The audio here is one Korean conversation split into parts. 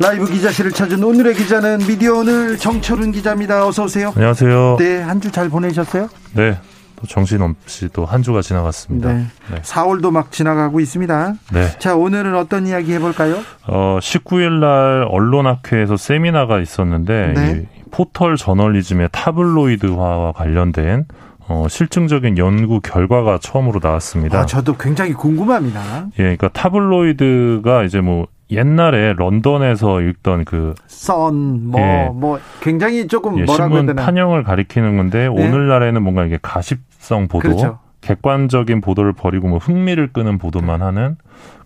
라이브 기자실을 찾은 오늘의 기자는 미디어 오늘 정철은 기자입니다. 어서 오세요. 안녕하세요. 네, 한 주 잘 보내셨어요? 네. 또 정신없이 또 한 주가 지나갔습니다. 네. 네. 4월도 막 지나가고 있습니다. 네. 자, 오늘은 어떤 이야기 해볼까요? 어, 19일 날 언론학회에서 세미나가 있었는데 네. 이 포털 저널리즘의 타블로이드화와 관련된 어, 실증적인 연구 결과가 처음으로 나왔습니다. 아, 저도 굉장히 궁금합니다. 예, 그러니까 타블로이드가 이제 뭐 옛날에 런던에서 읽던 그 썬, 뭐, 예. 뭐, 굉장히 조금 예, 뭐라고 해야 되나. 판형을 가리키는 건데 오늘날에는 뭔가 이게 가십성 보도, 그렇죠. 객관적인 보도를 버리고 뭐 흥미를 끄는 보도만 하는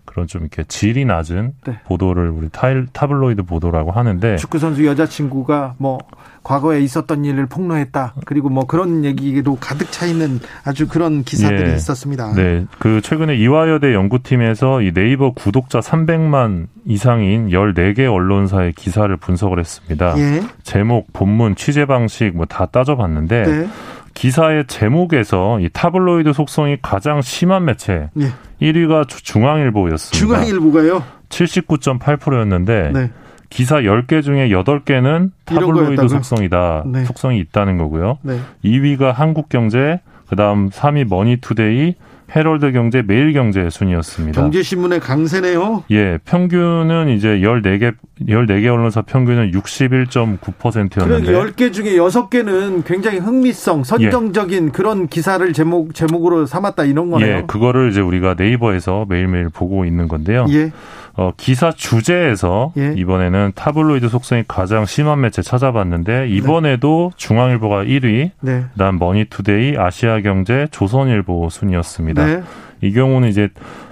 그런 좀 이렇게 질이 낮은 네. 보도를 우리 타일, 타블로이드 보도라고 하는데 축구 선수 여자친구가 뭐, 과거에 있었던 일을 폭로했다. 그리고 뭐 그런 얘기도 가득 차 있는 아주 그런 기사들이 예. 있었습니다. 네, 그 최근에 이화여대 연구팀에서 이 네이버 구독자 300만 이상인 14개 언론사의 기사를 분석을 했습니다. 예. 제목, 본문, 취재 방식 뭐 다 따져봤는데 네. 기사의 제목에서 이 타블로이드 속성이 가장 심한 매체 예. 1위가 중앙일보였습니다. 중앙일보가요? 79.8%였는데 네. 기사 10개 중에 8개는 타블로이드? 속성이다. 네. 속성이 있다는 거고요. 네. 2위가 한국경제, 그다음 3위 머니투데이, 헤럴드 경제, 매일 경제 순이었습니다. 경제신문의 강세네요. 예, 평균은 이제 14개 14개 언론사 평균은 61.9%였는데 그러니까 10개 중에 6개는 굉장히 흥미성, 선정적인 그런 기사를 제목, 제목으로 삼았다 이런 거네요. 예, 그거를 이제 우리가 네이버에서 매일매일 보고 있는 건데요. 예. 어, 기사 주제에서 예. 이번에는 타블로이드 속성이 가장 심한 매체 찾아봤는데 이번에도 중앙일보가 1위, 네. 그다음 머니투데이, 아시아경제, 조선일보 순이었습니다. 네. 이 경우는 이제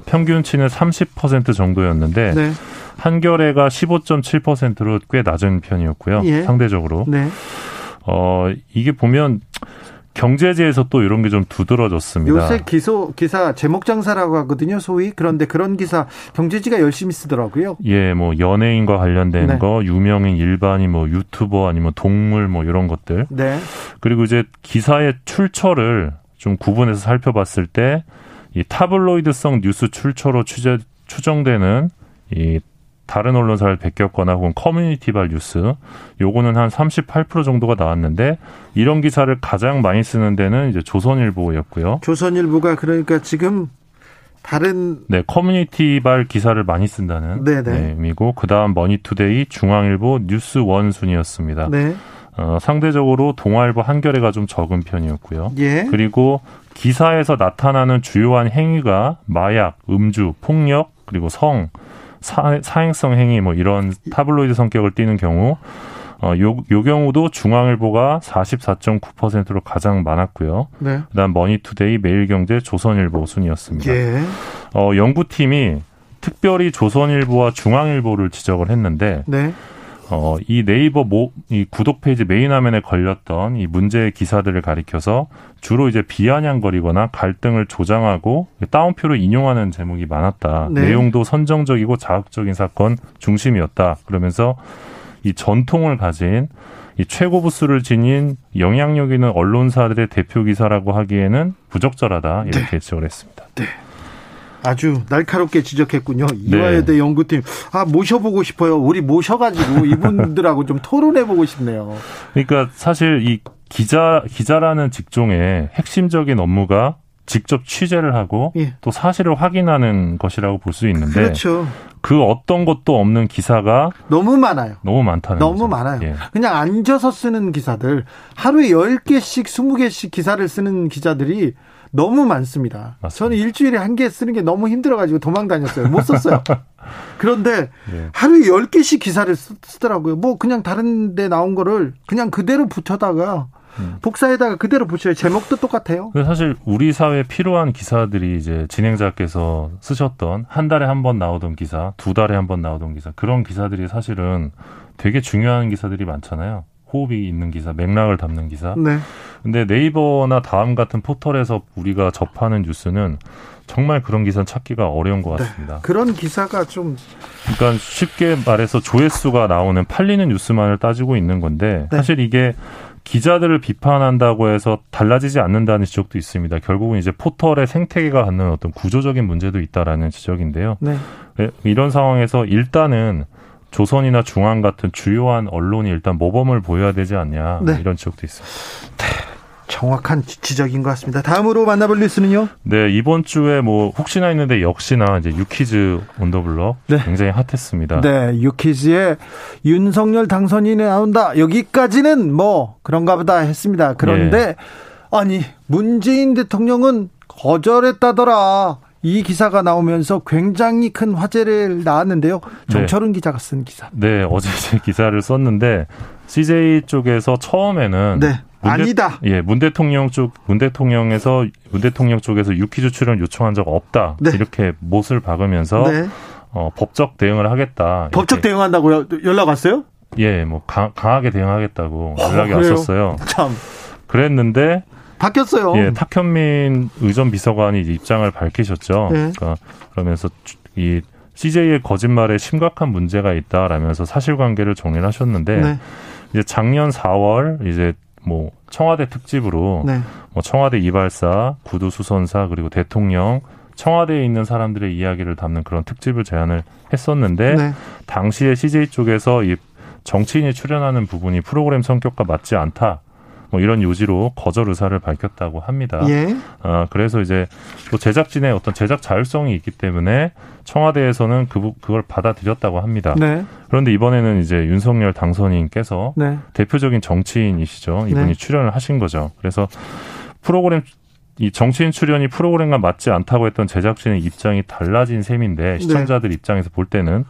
평균치는 30% 정도였는데 네. 한겨레가 15.7%로 꽤 낮은 편이었고요. 예. 상대적으로. 네. 어, 이게 보면 경제지에서 또 이런 게 좀 두드러졌습니다. 요새 기소, 기사 제목 장사라고 하거든요, 소위. 그런데 그런 기사 경제지가 열심히 쓰더라고요. 예, 뭐 연예인과 관련된 네. 거, 유명인, 일반인, 뭐 유튜버 아니면 동물 뭐 이런 것들. 네. 그리고 이제 기사의 출처를 좀 구분해서 살펴봤을 때 이 타블로이드성 뉴스 출처로 추제, 추정되는 이 다른 언론사를 베꼈거나 혹은 커뮤니티발 뉴스 요거는 한 38% 정도가 나왔는데 이런 기사를 가장 많이 쓰는 데는 이제 조선일보였고요. 조선일보가 그러니까 지금 다른 네, 커뮤니티발 기사를 많이 쓴다는 네네. 네, 의미고 그다음 머니투데이, 중앙일보, 뉴스원 순이었습니다. 네. 어, 상대적으로 동아일보, 한겨레가 좀 적은 편이었고요. 예. 그리고 기사에서 나타나는 주요한 행위가 마약, 음주, 폭력, 그리고 성, 사, 사행성 행위 뭐 이런 타블로이드 성격을 띠는 경우 어, 요, 요 경우도 중앙일보가 44.9%로 가장 많았고요. 네. 그다음 머니투데이, 매일경제, 조선일보 순이었습니다. 예. 어, 연구팀이 특별히 조선일보와 중앙일보를 지적을 했는데 네. 어, 이 네이버 모, 이 구독 페이지 메인 화면에 걸렸던 이 문제의 기사들을 가리켜서 주로 이제 비아냥거리거나 갈등을 조장하고 따옴표로 인용하는 제목이 많았다. 네. 내용도 선정적이고 자극적인 사건 중심이었다. 그러면서 이 전통을 가진 이 최고 부수를 지닌 영향력 있는 언론사들의 대표 기사라고 하기에는 부적절하다 이렇게 지적을 했습니다. 아주 날카롭게 지적했군요. 네. 이화여대 연구팀. 아, 모셔보고 싶어요. 우리 모셔가지고 이분들하고 좀 토론해보고 싶네요. 그러니까 사실 이 기자 기자라는 직종의 핵심적인 업무가 직접 취재를 하고 예. 또 사실을 확인하는 것이라고 볼 수 있는데 그렇죠. 그 어떤 것도 없는 기사가 너무 많아요. 너무 많다는 너무 거죠. 많아요. 예. 그냥 앉아서 쓰는 기사들 하루에 10개씩 20개씩 기사를 쓰는 기자들이 너무 많습니다. 맞습니다. 저는 일주일에 한 개 쓰는 게 너무 힘들어가지고 도망 다녔어요. 못 썼어요. 그런데 예. 하루에 10개씩 기사를 쓰, 쓰더라고요. 뭐 그냥 다른 데 나온 거를 그냥 그대로 붙여다가 음. 복사에다가 그대로 붙여요. 제목도 똑같아요. 사실 우리 사회에 필요한 기사들이 이제 진행자께서 쓰셨던 한 달에 한 번 나오던 기사, 두 달에 한 번 나오던 기사 그런 기사들이 사실은 되게 중요한 기사들이 많잖아요. 호흡이 있는 기사, 맥락을 담는 기사. 네. 근데 네이버나 다음 같은 포털에서 우리가 접하는 뉴스는 정말 그런 기사 찾기가 어려운 것 같습니다. 그런 기사가 좀 그러니까 쉽게 말해서 조회수가 나오는 팔리는 뉴스만을 따지고 있는 건데 네. 사실 이게 기자들을 비판한다고 해서 달라지지 않는다는 지적도 있습니다. 결국은 이제 포털의 생태계가 갖는 어떤 구조적인 문제도 있다라는 지적인데요. 네. 네, 이런 상황에서 일단은 조선이나 중앙 같은 주요한 언론이 일단 모범을 보여야 되지 않냐 네. 이런 지적도 있습니다. 정확한 지- 지적인 것 같습니다. 다음으로 만나볼 뉴스는요. 네 이번 주에 뭐 혹시나 했는데 역시나 이제 유키즈 온더블럭 네. 굉장히 핫했습니다. 네, 유키즈의 윤석열 당선인이 나온다. 여기까지는 뭐 그런가 보다 했습니다. 그런데 아니 문재인 대통령은 거절했다더라. 이 기사가 나오면서 굉장히 큰 화제를 낳았는데요. 정철은 기자가 쓴 기사. 네, 어제 제 기사를 썼는데 CJ 쪽에서 처음에는 네, 문 대- 아니다. 예, 문 대통령 쪽, 문 대통령에서 문 대통령 쪽에서 유키즈 출연 요청한 적 없다. 네. 이렇게 못을 박으면서 네. 어, 법적 대응을 하겠다. 법적 이렇게. 대응한다고요? 연락 왔어요? 예, 뭐 강, 강하게 대응하겠다고 어, 연락이 그래요? 왔었어요. 참 그랬는데 바뀌었어요. 예, 탁현민 의전 비서관이 입장을 밝히셨죠. 네. 그러니까 그러면서 주- 이 CJ의 거짓말에 심각한 문제가 있다라면서 사실관계를 정리를 하셨는데 네, 이제 작년 4월 이제 뭐 청와대 특집으로 네, 뭐 청와대 이발사, 구두 수선사 그리고 대통령 청와대에 있는 사람들의 이야기를 담는 그런 특집을 제안을 했었는데 네. 당시에 CJ 쪽에서 이 정치인이 출연하는 부분이 프로그램 성격과 맞지 않다. 뭐 이런 요지로 거절 의사를 밝혔다고 합니다. 예, 아, 그래서 이제 또 제작진의 어떤 제작 자율성이 있기 때문에 청와대에서는 그, 부- 그걸 받아들였다고 합니다. 네, 그런데 이번에는 이제 윤석열 당선인께서 네, 대표적인 정치인이시죠. 이분이 네. 출연을 하신 거죠. 그래서 프로그램 이 정치인 출연이 프로그램과 맞지 않다고 했던 제작진의 입장이 달라진 네. 셈인데 시청자들 입장에서 볼 때는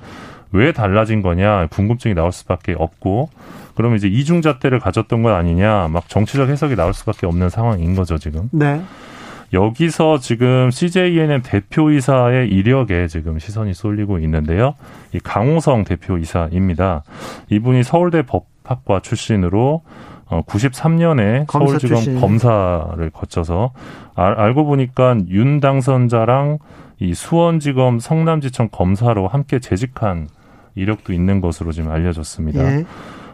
왜 달라진 거냐 궁금증이 나올 수밖에 없고 그러면 이제 이중잣대를 가졌던 건 아니냐 막 정치적 해석이 나올 수밖에 없는 상황인 거죠 지금 네, 여기서 지금 CJNM 대표이사의 이력에 지금 시선이 쏠리고 있는데요. 이 강호성 대표이사입니다. 이분이 서울대 법학과 출신으로 어, 93년에 검사 서울지검 출신. 검사를 거쳐서 알, 알고 보니까 윤 당선자랑 이 수원지검 성남지청 검사로 함께 재직한 이력도 있는 것으로 지금 알려졌습니다. 예,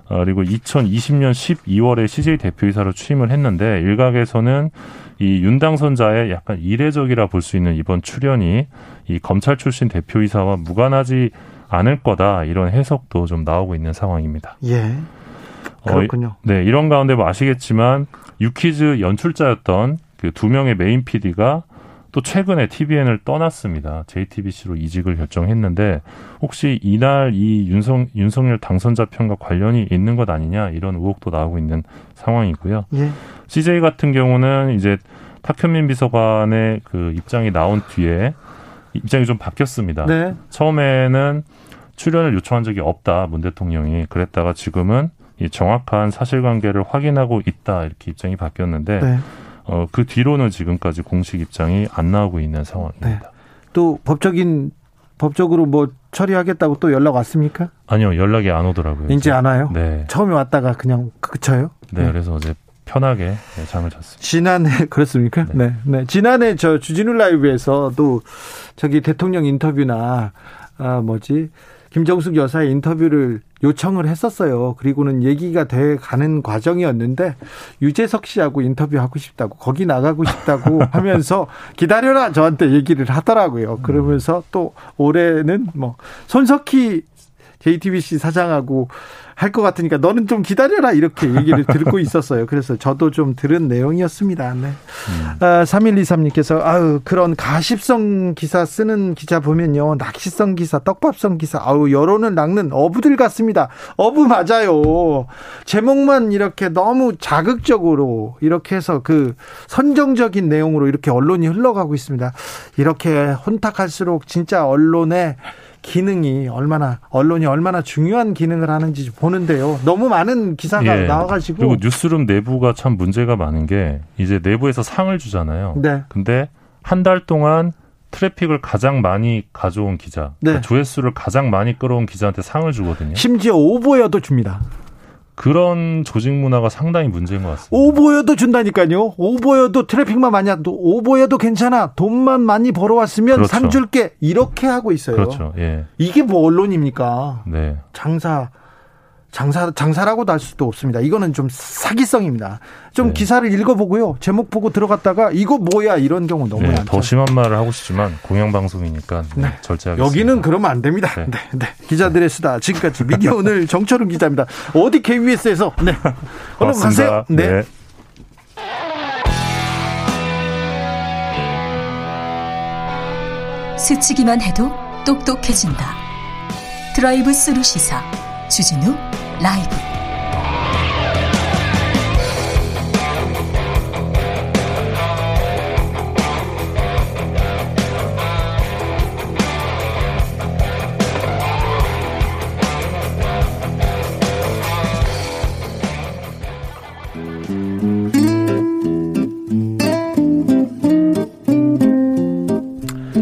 어, 그리고 2020년 12월에 CJ 대표이사로 취임을 했는데 일각에서는 이 윤당선자의 약간 이례적이라 볼 수 있는 이번 출연이 이 검찰 출신 대표이사와 무관하지 않을 거다 이런 해석도 좀 나오고 있는 상황입니다. 예. 어, 그렇군요. 네, 이런 가운데 뭐 아시겠지만 유키즈 연출자였던 그 두 명의 메인 PD가 또 최근에 TVN을 떠났습니다. JTBC로 이직을 결정했는데 혹시 이날 이 윤석, 윤석열 당선자 편과 관련이 있는 것 아니냐 이런 의혹도 나오고 있는 상황이고요. 예, CJ 같은 경우는 이제 탁현민 비서관의 그 입장이 나온 뒤에 입장이 좀 바뀌었습니다. 네, 처음에는 출연을 요청한 적이 없다 문 대통령이 그랬다가 지금은 이 정확한 사실관계를 확인하고 있다 이렇게 입장이 바뀌었는데 네. 어, 그 뒤로는 지금까지 공식 입장이 안 나오고 있는 상황입니다. 또 법적인 법적으로 뭐 처리하겠다고 또 연락 왔습니까? 아니요 연락이 안 오더라고요. 이제 안 와요? 네, 처음에 왔다가 그냥 그쳐요? 네, 그래서 어제 편하게 네, 잠을 잤습니다. 지난해 그렇습니까? 네. 네. 네, 지난해 저 주진우 라이브에서도 저기 대통령 인터뷰나 아 뭐지 김정숙 여사의 인터뷰를 요청을 했었어요. 그리고는 얘기가 돼 가는 과정이었는데 유재석 씨하고 인터뷰하고 싶다고 거기 나가고 싶다고 하면서 기다려라 저한테 얘기를 하더라고요. 그러면서 또 올해는 뭐 손석희 JTBC 사장하고 할 것 같으니까 너는 좀 기다려라 이렇게 얘기를 듣고 있었어요. 그래서 저도 좀 들은 내용이었습니다. 네. 음. 아, 3123님께서 아유 그런 가십성 기사 쓰는 기자 보면요 낚시성 기사, 떡밥성 기사, 아우 여론을 낚는 어부들 같습니다. 어부 맞아요. 제목만 이렇게 너무 자극적으로 이렇게 해서 그 선정적인 내용으로 이렇게 언론이 흘러가고 있습니다. 이렇게 혼탁할수록 진짜 언론의 기능이 얼마나 언론이 얼마나 중요한 기능을 하는지 보는데요. 너무 많은 기사가 예. 나와가지고 그리고 뉴스룸 내부가 참 문제가 많은 게 이제 내부에서 상을 주잖아요. 네. 근데 한 달 동안 트래픽을 가장 많이 가져온 기자, 네. 그러니까 조회수를 가장 많이 끌어온 기자한테 상을 주거든요. 심지어 오보여도 줍니다. 그런 조직 문화가 상당히 문제인 것 같습니다. 오보여도 준다니까요. 오보여도 트래픽만 많이 하도 오보여도 괜찮아. 돈만 많이 벌어왔으면 그렇죠. 상 줄게. 이렇게 하고 있어요. 그렇죠. 예. 이게 뭐 언론입니까? 네. 장사 장사 장사라고도 할 수도 없습니다. 이거는 좀 사기성입니다. 좀 네. 기사를 읽어보고요. 제목 보고 들어갔다가 이거 뭐야 이런 경우 너무 네, 많죠. 더 심한 말을 하고 싶지만 공영방송이니까 네. 절제하겠습니다. 여기는 그러면 안 됩니다. 네. 네, 네. 기자들의 수다 지금까지 미디어 오늘 정철은 기자입니다. 어디 KBS에서 네. 얼른 가세요. 네. 네. 스치기만 해도 똑똑해진다. 드라이브 스루 시사 주진우 라이브.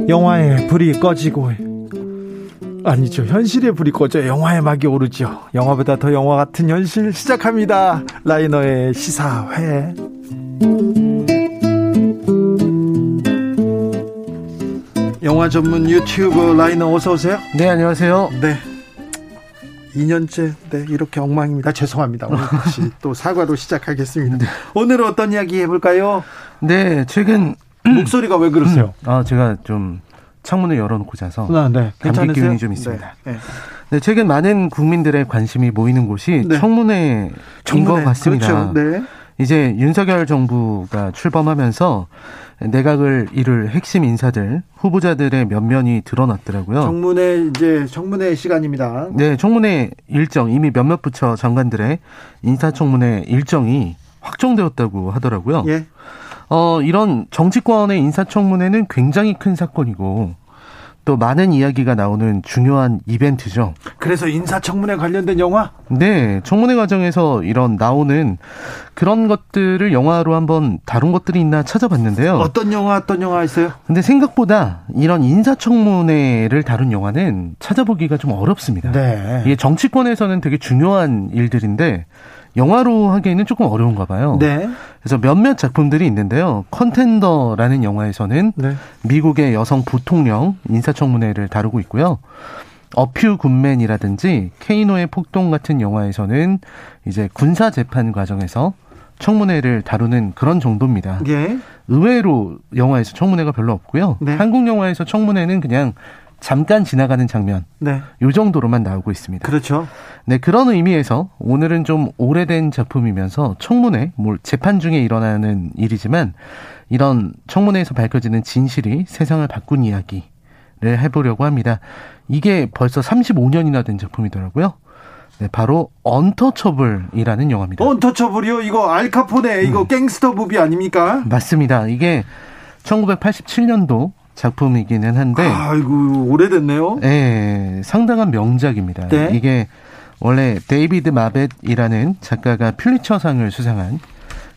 영화에 불이 꺼지고 아니죠. 현실의 불이 꺼져 영화의 막이 오르죠. 영화보다 더 영화 같은 현실 시작합니다. 라이너의 시사회. 영화 전문 유튜버 라이너 어서 오세요. 네, 안녕하세요. 네. 2년째 네 이렇게 엉망입니다. 죄송합니다. 오늘 다시 또 사과로 시작하겠습니다. 네. 오늘은 어떤 이야기 해볼까요? 네, 최근 목소리가 왜 그러세요? 음, 아 제가 좀 창문을 열어놓고 자서 아, 네. 감기 기운이 좀 있습니다. 네. 네. 네. 최근 많은 국민들의 관심이 모이는 곳이 네. 청문회인 청문회. 것 같습니다. 그렇죠. 네. 이제 윤석열 정부가 출범하면서 내각을 이룰 핵심 인사들 후보자들의 면면이 드러났더라고요. 청문회 이제 청문회 시간입니다. 네, 청문회 일정 이미 몇몇 부처 장관들의 인사청문회 일정이 확정되었다고 하더라고요. 예. 어, 이런 정치권의 인사청문회는 굉장히 큰 사건이고 또 많은 이야기가 나오는 중요한 이벤트죠. 그래서 인사청문회 관련된 영화? 네, 청문회 과정에서 이런 나오는 그런 것들을 영화로 한번 다룬 것들이 있나 찾아봤는데요. 어떤 영화, 어떤 영화 있어요? 근데 생각보다 이런 인사청문회를 다룬 영화는 찾아보기가 좀 어렵습니다. 네. 이게 정치권에서는 되게 중요한 일들인데 영화로 하기에는 조금 어려운가 봐요. 네. 그래서 몇몇 작품들이 있는데요. 컨텐더라는 영화에서는 네. 미국의 여성 부통령 인사청문회를 다루고 있고요. 어퓨 굿맨이라든지 케이노의 폭동 같은 영화에서는 이제 군사 재판 과정에서 청문회를 다루는 그런 정도입니다. 예. 의외로 영화에서 청문회가 별로 없고요. 네. 한국 영화에서 청문회는 그냥 잠깐 지나가는 장면. 네. 요 정도로만 나오고 있습니다. 그렇죠. 네, 그런 의미에서 오늘은 좀 오래된 작품이면서 청문회, 뭐 재판 중에 일어나는 일이지만 이런 청문회에서 밝혀지는 진실이 세상을 바꾼 이야기를 해보려고 합니다. 이게 벌써 35년이나 된 작품이더라고요. 네, 바로 언터처블이라는 영화입니다. 언터처블이요? 이거 알카포네, 이거 음. 갱스터 무비 아닙니까? 맞습니다. 이게 1987년도 작품이기는 한데. 아이고, 오래됐네요. 네, 상당한 명작입니다. 네? 이게 원래 데이비드 마멧이라는 작가가 퓰리처상을 수상한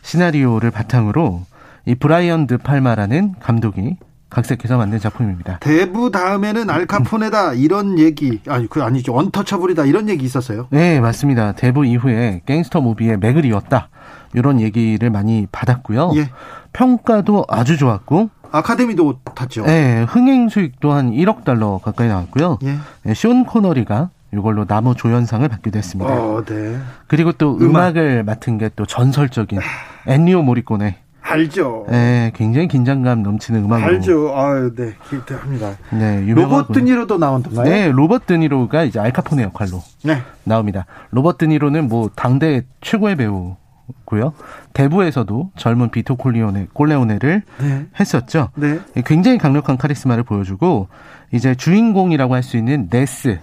시나리오를 바탕으로 이 브라이언 드 팔마라는 감독이 각색해서 만든 작품입니다. 대부 다음에는 알카포네다 이런 얘기 아니 그 아니죠 언터처블이다 이런 얘기 있었어요. 네 맞습니다. 대부 이후에 gangster movie의 맥을 이었다 이런 얘기를 많이 받았고요. 예. 평가도 아주 좋았고 아카데미도 탔죠. 네, 흥행 수익도 한 1억 달러 가까이 나왔고요. 예. 네, 숀 코너리가 이걸로 남우조연상을 받기도 했습니다. 어, 네. 그리고 또 음악. 을 맡은 게 또 전설적인 엔니오 모리코네. 알죠. 네, 굉장히 긴장감 넘치는 음악으로. 알죠. 아유, 네, 기대합니다. 네, 로버트 드니로도 나오던가요? 네, 로버트 드니로가 이제 알카포네 역할로 네. 나옵니다. 로버트 드니로는 뭐 당대 최고의 배우 고요. 대부에서도 젊은 비토 콜리오네, 콜레오네를 네. 했었죠. 네. 굉장히 강력한 카리스마를 보여주고 이제 주인공이라고 할 수 있는 네스,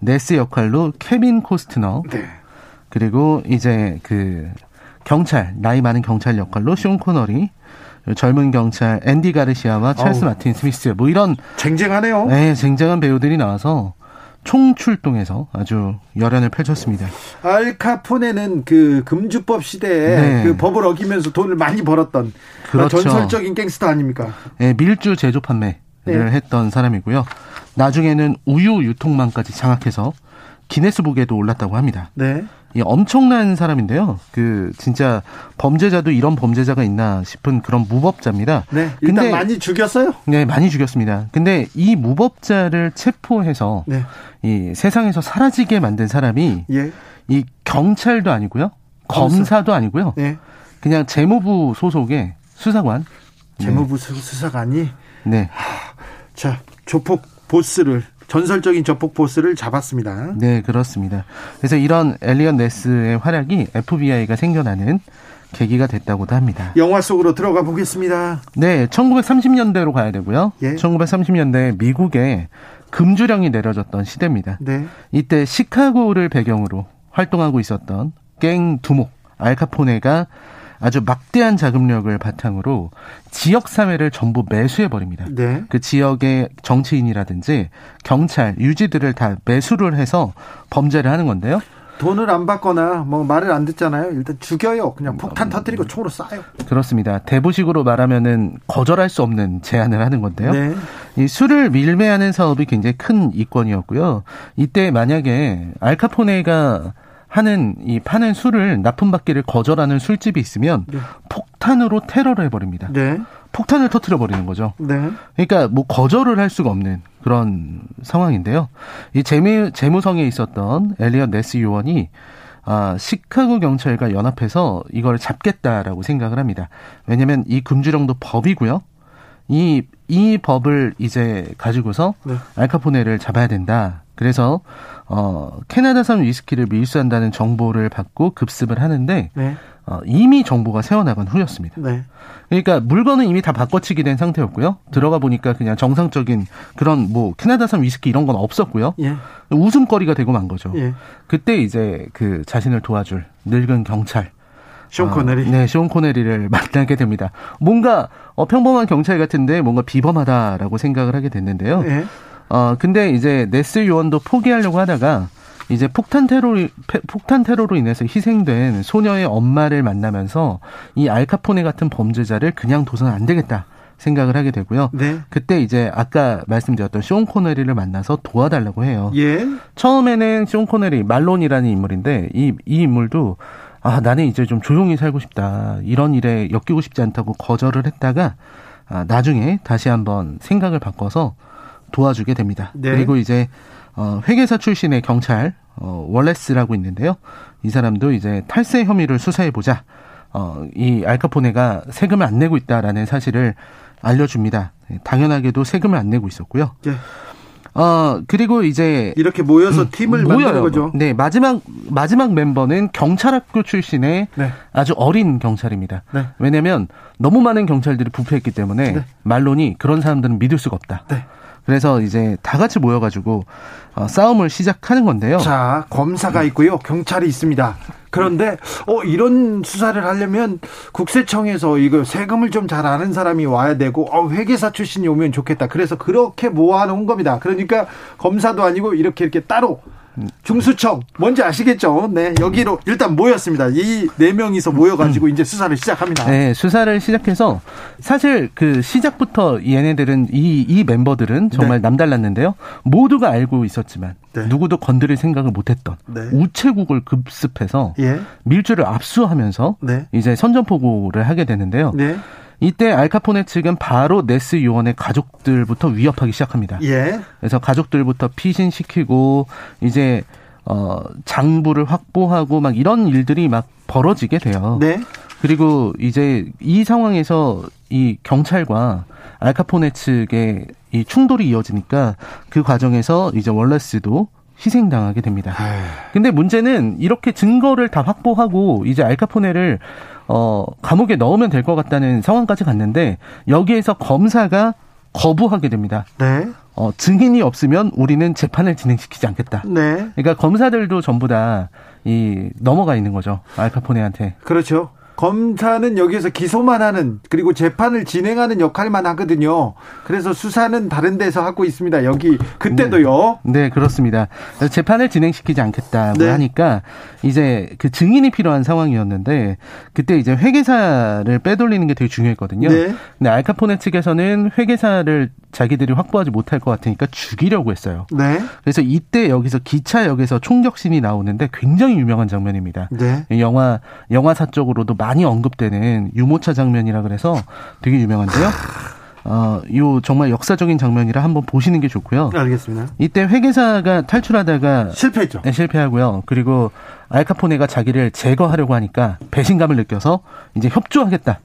네스 역할로 케빈 코스트너. 네. 그리고 이제 그 경찰 나이 많은 경찰 역할로 숀 코너리 젊은 경찰 앤디 가르시아와 찰스 어우. 마틴 스미스 뭐 이런 쟁쟁하네요. 네, 쟁쟁한 배우들이 나와서 총 출동해서 아주 열연을 펼쳤습니다. 알카포네는 그 금주법 시대에 네. 그 법을 어기면서 돈을 많이 벌었던 그렇죠. 전설적인 갱스터 아닙니까? 네, 밀주 제조 판매를 네. 했던 사람이고요. 나중에는 우유 유통망까지 장악해서 기네스북에도 올랐다고 합니다. 네. 이 엄청난 사람인데요. 그 진짜 범죄자도 이런 범죄자가 있나 싶은 그런 무법자입니다. 네. 일단 근데 많이 죽였어요? 네, 많이 죽였습니다. 근데 이 무법자를 체포해서 네. 이 세상에서 사라지게 만든 사람이 예. 이 경찰도 아니고요. 검사도 아니고요. 네. 그냥 재무부 소속의 수사관. 재무부 네. 수사관이 네. 하, 자, 조폭 보스를 전설적인 저폭 보스를 잡았습니다. 네, 그렇습니다. 그래서 이런 엘리언 네스의 활약이 FBI가 생겨나는 계기가 됐다고도 합니다. 영화 속으로 들어가 보겠습니다. 네, 1930년대로 가야 되고요. 예. 1930년대 미국에 금주령이 내려졌던 시대입니다. 네. 이때 시카고를 배경으로 활동하고 있었던 갱 두목 알카포네가 아주 막대한 자금력을 바탕으로 지역 사회를 전부 매수해 버립니다. 네. 그 지역의 정치인이라든지 경찰, 유지들을 다 매수를 해서 범죄를 하는 건데요. 돈을 안 받거나 뭐 말을 안 듣잖아요. 일단 죽여요. 그냥 폭탄 음, 터뜨리고 총으로 쏴요. 그렇습니다. 대부식으로 말하면은 거절할 수 없는 제안을 하는 건데요. 네. 이 술을 밀매하는 사업이 굉장히 큰 이권이었고요. 이때 만약에 알카포네가 하는 이 파는 술을 납품받기를 거절하는 술집이 있으면 네. 폭탄으로 테러를 해버립니다. 네. 폭탄을 터트려 버리는 거죠. 네. 그러니까 뭐 거절을 할 수가 없는 그런 상황인데요. 이 재무 재무성에 있었던 엘리엇 네스 요원이 아, 시카고 경찰과 연합해서 이걸 잡겠다라고 생각을 합니다. 왜냐하면 이 금주령도 법이고요. 이, 이 법을 이제 가지고서 네. 알카포네를 잡아야 된다. 그래서 어, 캐나다산 위스키를 밀수한다는 정보를 받고 급습을 하는데 네. 어, 이미 정보가 새어나간 후였습니다. 네. 그러니까 물건은 이미 다 바꿔치기 된 상태였고요. 들어가 보니까 그냥 정상적인 그런 뭐 캐나다산 위스키 이런 건 없었고요. 예. 웃음거리가 되고 만 거죠. 예. 그때 이제 그 자신을 도와줄 늙은 경찰 쇼 코네리. 어, 네, 쇼 코네리를 만나게 됩니다. 뭔가 어, 평범한 경찰 같은데 뭔가 비범하다라고 생각을 하게 됐는데요. 예. 어, 근데 이제 네스 요원도 포기하려고 하다가 이제 폭탄 테러 폭탄 테러로 인해서 희생된 소녀의 엄마를 만나면서 이 알카포네 같은 범죄자를 그냥 둬서는 안 되겠다. 생각을 하게 되고요. 네. 그때 이제 아까 말씀드렸던 쇼 코네리를 만나서 도와달라고 해요. 예. 처음에는 쇼 코네리 말론이라는 인물인데 이, 이 인물도 아 나는 이제 좀 조용히 살고 싶다 이런 일에 엮이고 싶지 않다고 거절을 했다가 아, 나중에 다시 한번 생각을 바꿔서 도와주게 됩니다. 네. 그리고 이제 어, 회계사 출신의 경찰 어, 월레스라고 있는데요. 이 사람도 이제 탈세 혐의를 수사해 보자. 어, 이 알카포네가 세금을 안 내고 있다라는 사실을 알려줍니다. 네, 당연하게도 세금을 안 내고 있었고요. 네. 어 그리고 이제 이렇게 모여서 음, 팀을 모여요. 만드는 거죠. 네 마지막 마지막 멤버는 경찰학교 출신의 네. 아주 어린 경찰입니다. 네. 왜냐하면 너무 많은 경찰들이 부패했기 때문에 네. 말론이 그런 사람들은 믿을 수가 없다. 네. 그래서 이제 다 같이 모여가지고 어, 싸움을 시작하는 건데요. 자, 검사가 있고요, 경찰이 있습니다. 그런데 어 이런 수사를 하려면 국세청에서 이거 세금을 좀 잘 아는 사람이 와야 되고 어 회계사 출신이 오면 좋겠다. 그래서 그렇게 모아놓은 겁니다. 그러니까 검사도 아니고 이렇게 이렇게 따로 중수청 뭔지 아시겠죠? 네 여기로 일단 모였습니다. 이 네 명이서 모여가지고 음. 이제 수사를 시작합니다. 네 수사를 시작해서 사실 그 시작부터 얘네들은 이 이 멤버들은 정말 네. 남달랐는데요. 모두가 알고 있었지만 네. 누구도 건드릴 생각을 못했던 네. 우체국을 급습해서 예. 밀주를 압수하면서 네. 이제 선전포고를 하게 되는데요. 네. 이때 알카포네 측은 바로 네스 요원의 가족들부터 위협하기 시작합니다. 예. 그래서 가족들부터 피신시키고 이제 어 장부를 확보하고 막 이런 일들이 막 벌어지게 돼요. 네. 그리고 이제 이 상황에서 이 경찰과 알카포네 측의 이 충돌이 이어지니까 그 과정에서 이제 월레스도 희생당하게 됩니다. 근데 문제는 이렇게 증거를 다 확보하고 이제 알카포네를 어 감옥에 넣으면 될 것 같다는 상황까지 갔는데 여기에서 검사가 거부하게 됩니다. 네. 어, 증인이 없으면 우리는 재판을 진행시키지 않겠다. 네. 그러니까 검사들도 전부 다 이 넘어가 있는 거죠. 알카포네한테. 그렇죠. 검사는 여기에서 기소만 하는 그리고 재판을 진행하는 역할만 하거든요. 그래서 수사는 다른 데서 하고 있습니다. 여기 그때도요. 네, 네 그렇습니다. 재판을 진행시키지 않겠다고 네. 하니까 이제 그 증인이 필요한 상황이었는데 그때 이제 회계사를 빼돌리는 게 되게 중요했거든요. 네. 근데 알카포네 측에서는 회계사를 자기들이 확보하지 못할 것 같으니까 죽이려고 했어요. 네. 그래서 이때 여기서 기차역에서 총격신이 나오는데 굉장히 유명한 장면입니다. 네. 영화 영화사 쪽으로도 많이 언급되는 유모차 장면이라 그래서 되게 유명한데요. 어, 요 정말 역사적인 장면이라 한번 보시는 게 좋고요. 알겠습니다. 이때 회계사가 탈출하다가 실패했죠. 네, 실패하고요. 그리고 알카포네가 자기를 제거하려고 하니까 배신감을 느껴서 이제 협조하겠다.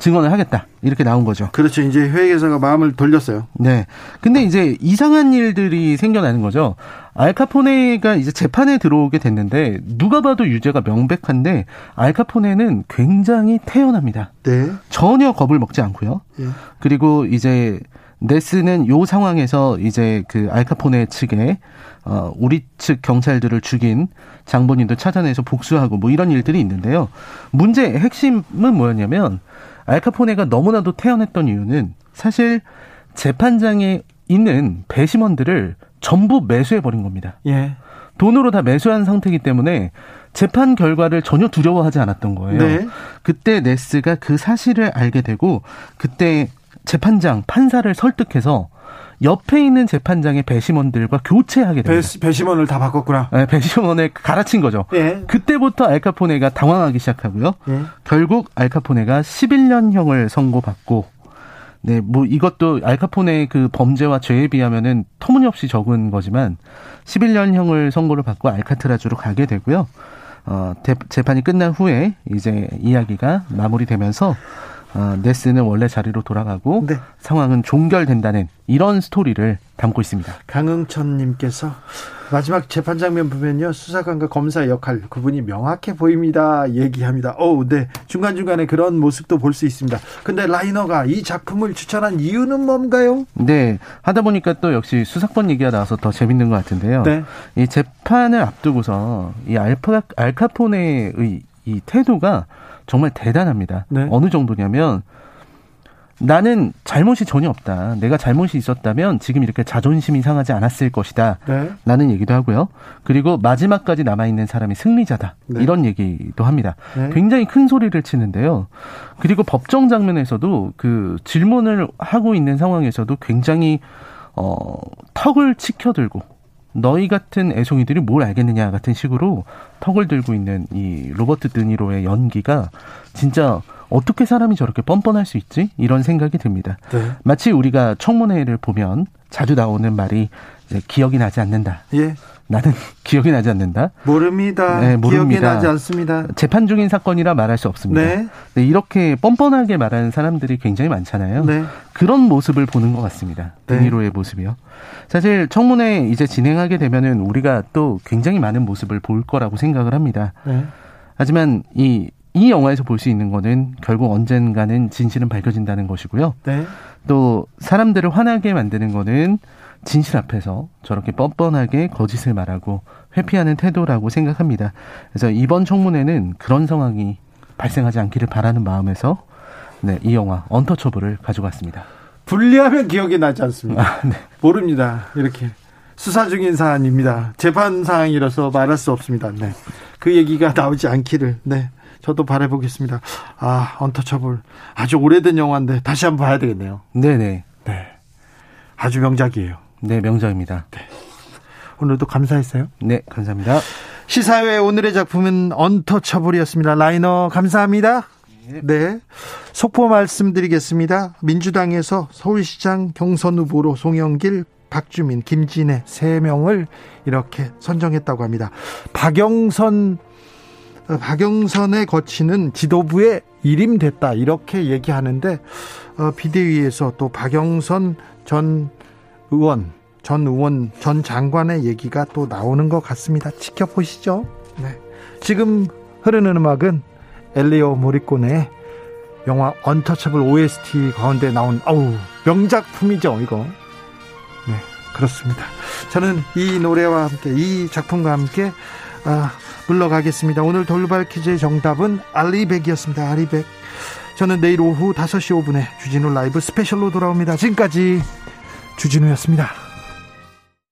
증언을 하겠다. 이렇게 나온 거죠. 그렇죠. 이제 회계사가 마음을 돌렸어요. 네. 근데 이제 이상한 일들이 생겨나는 거죠. 알카포네가 이제 재판에 들어오게 됐는데 누가 봐도 유죄가 명백한데 알카포네는 굉장히 태연합니다. 네. 전혀 겁을 먹지 않고요. 네. 그리고 이제 네스는 요 상황에서 이제 그 알카포네 측에 어 우리 측 경찰들을 죽인 장본인도 찾아내서 복수하고 뭐 이런 일들이 있는데요. 문제 핵심은 뭐였냐면 알카포네가 너무나도 태연했던 이유는 사실 재판장에 있는 배심원들을 전부 매수해 버린 겁니다. 예. 돈으로 다 매수한 상태이기 때문에 재판 결과를 전혀 두려워하지 않았던 거예요. 네. 그때 네스가 그 사실을 알게 되고 그때 재판장 판사를 설득해서 옆에 있는 재판장의 배심원들과 교체하게 됩니다. 배, 심원을 다 바꿨구나. 네, 배심원을 갈아친 거죠. 예. 그때부터 알카포네가 당황하기 시작하고요. 예. 결국 알카포네가 11년형을 선고받고 네, 뭐 이것도 알카포네의 그 범죄와 죄에 비하면은 터무니없이 적은 거지만 11년형을 선고를 받고 알카트라주로 가게 되고요. 어, 재판이 끝난 후에 이제 이야기가 마무리되면서 어, 네스는 원래 자리로 돌아가고 네. 상황은 종결된다는 이런 스토리를 담고 있습니다. 강흥천님께서 마지막 재판 장면 보면요 수사관과 검사 역할 그분이 명확해 보입니다 얘기합니다. 오, 네 중간 중간에 그런 모습도 볼 수 있습니다. 근데 라이너가 이 작품을 추천한 이유는 뭔가요? 네 하다 보니까 또 역시 수사권 얘기가 나와서 더 재밌는 것 같은데요. 네. 이 재판을 앞두고서 이 알파 알카포네의 이 태도가 정말 대단합니다. 네. 어느 정도냐면 나는 잘못이 전혀 없다. 내가 잘못이 있었다면 지금 이렇게 자존심이 상하지 않았을 것이다. 네. 라는 얘기도 하고요. 그리고 마지막까지 남아있는 사람이 승리자다. 네. 이런 얘기도 합니다. 네. 굉장히 큰 소리를 치는데요. 그리고 법정 장면에서도 그 질문을 하고 있는 상황에서도 굉장히 어, 턱을 치켜들고 너희 같은 애송이들이 뭘 알겠느냐 같은 식으로 턱을 들고 있는 이 로버트 드니로의 연기가 진짜 어떻게 사람이 저렇게 뻔뻔할 수 있지? 이런 생각이 듭니다. 네. 마치 우리가 청문회를 보면 자주 나오는 말이 기억이 나지 않는다. 예. 나는 기억이 나지 않는다. 모릅니다. 네, 모릅니다. 기억이 나지 않습니다. 재판 중인 사건이라 말할 수 없습니다. 네. 네, 이렇게 뻔뻔하게 말하는 사람들이 굉장히 많잖아요. 네. 그런 모습을 보는 것 같습니다. 네. 드니로의 모습이요. 사실 청문회 이제 진행하게 되면은 우리가 또 굉장히 많은 모습을 볼 거라고 생각을 합니다. 네. 하지만 이, 이 영화에서 볼 수 있는 거는 결국 언젠가는 진실은 밝혀진다는 것이고요. 네. 또 사람들을 화나게 만드는 거는 진실 앞에서 저렇게 뻔뻔하게 거짓을 말하고 회피하는 태도라고 생각합니다. 그래서 이번 청문회는 그런 상황이 발생하지 않기를 바라는 마음에서 네, 이 영화 언터처블을 가져갔습니다. 분리하면 기억이 나지 않습니다. 아, 네. 모릅니다. 이렇게 수사 중인 사안입니다. 재판 사항이라서 말할 수 없습니다. 네. 그 얘기가 나오지 않기를 네. 저도 바라보겠습니다. 아, 언터처블. 아주 오래된 영화인데 다시 한번 봐야 되겠네요. 네네. 네. 아주 명작이에요. 네, 명작입니다. 네. 오늘도 감사했어요. 네, 감사합니다. 시사회 오늘의 작품은 언터처블이었습니다. 라이너 감사합니다. 네. 속보 말씀드리겠습니다. 민주당에서 서울시장 경선 후보로 송영길, 박주민, 김진애 세 명을 이렇게 선정했다고 합니다. 박영선 박영선의 거치는 지도부의 일임됐다 이렇게 얘기하는데 어, 비대위에서 또 박영선 전 의원, 전 의원, 전 장관의 얘기가 또 나오는 것 같습니다. 지켜보시죠. 네. 지금 흐르는 음악은 엘리오 모리꼬네 영화 언터처블 OST 가운데 나온 아우 명작품이죠 이거. 네 그렇습니다. 저는 이 노래와 함께 이 작품과 함께 아, 물러가겠습니다. 오늘 돌발 퀴즈의 정답은 알리백이었습니다. 알리백. 저는 내일 오후 5시 5분에 주진우 라이브 스페셜로 돌아옵니다. 지금까지 주진우였습니다.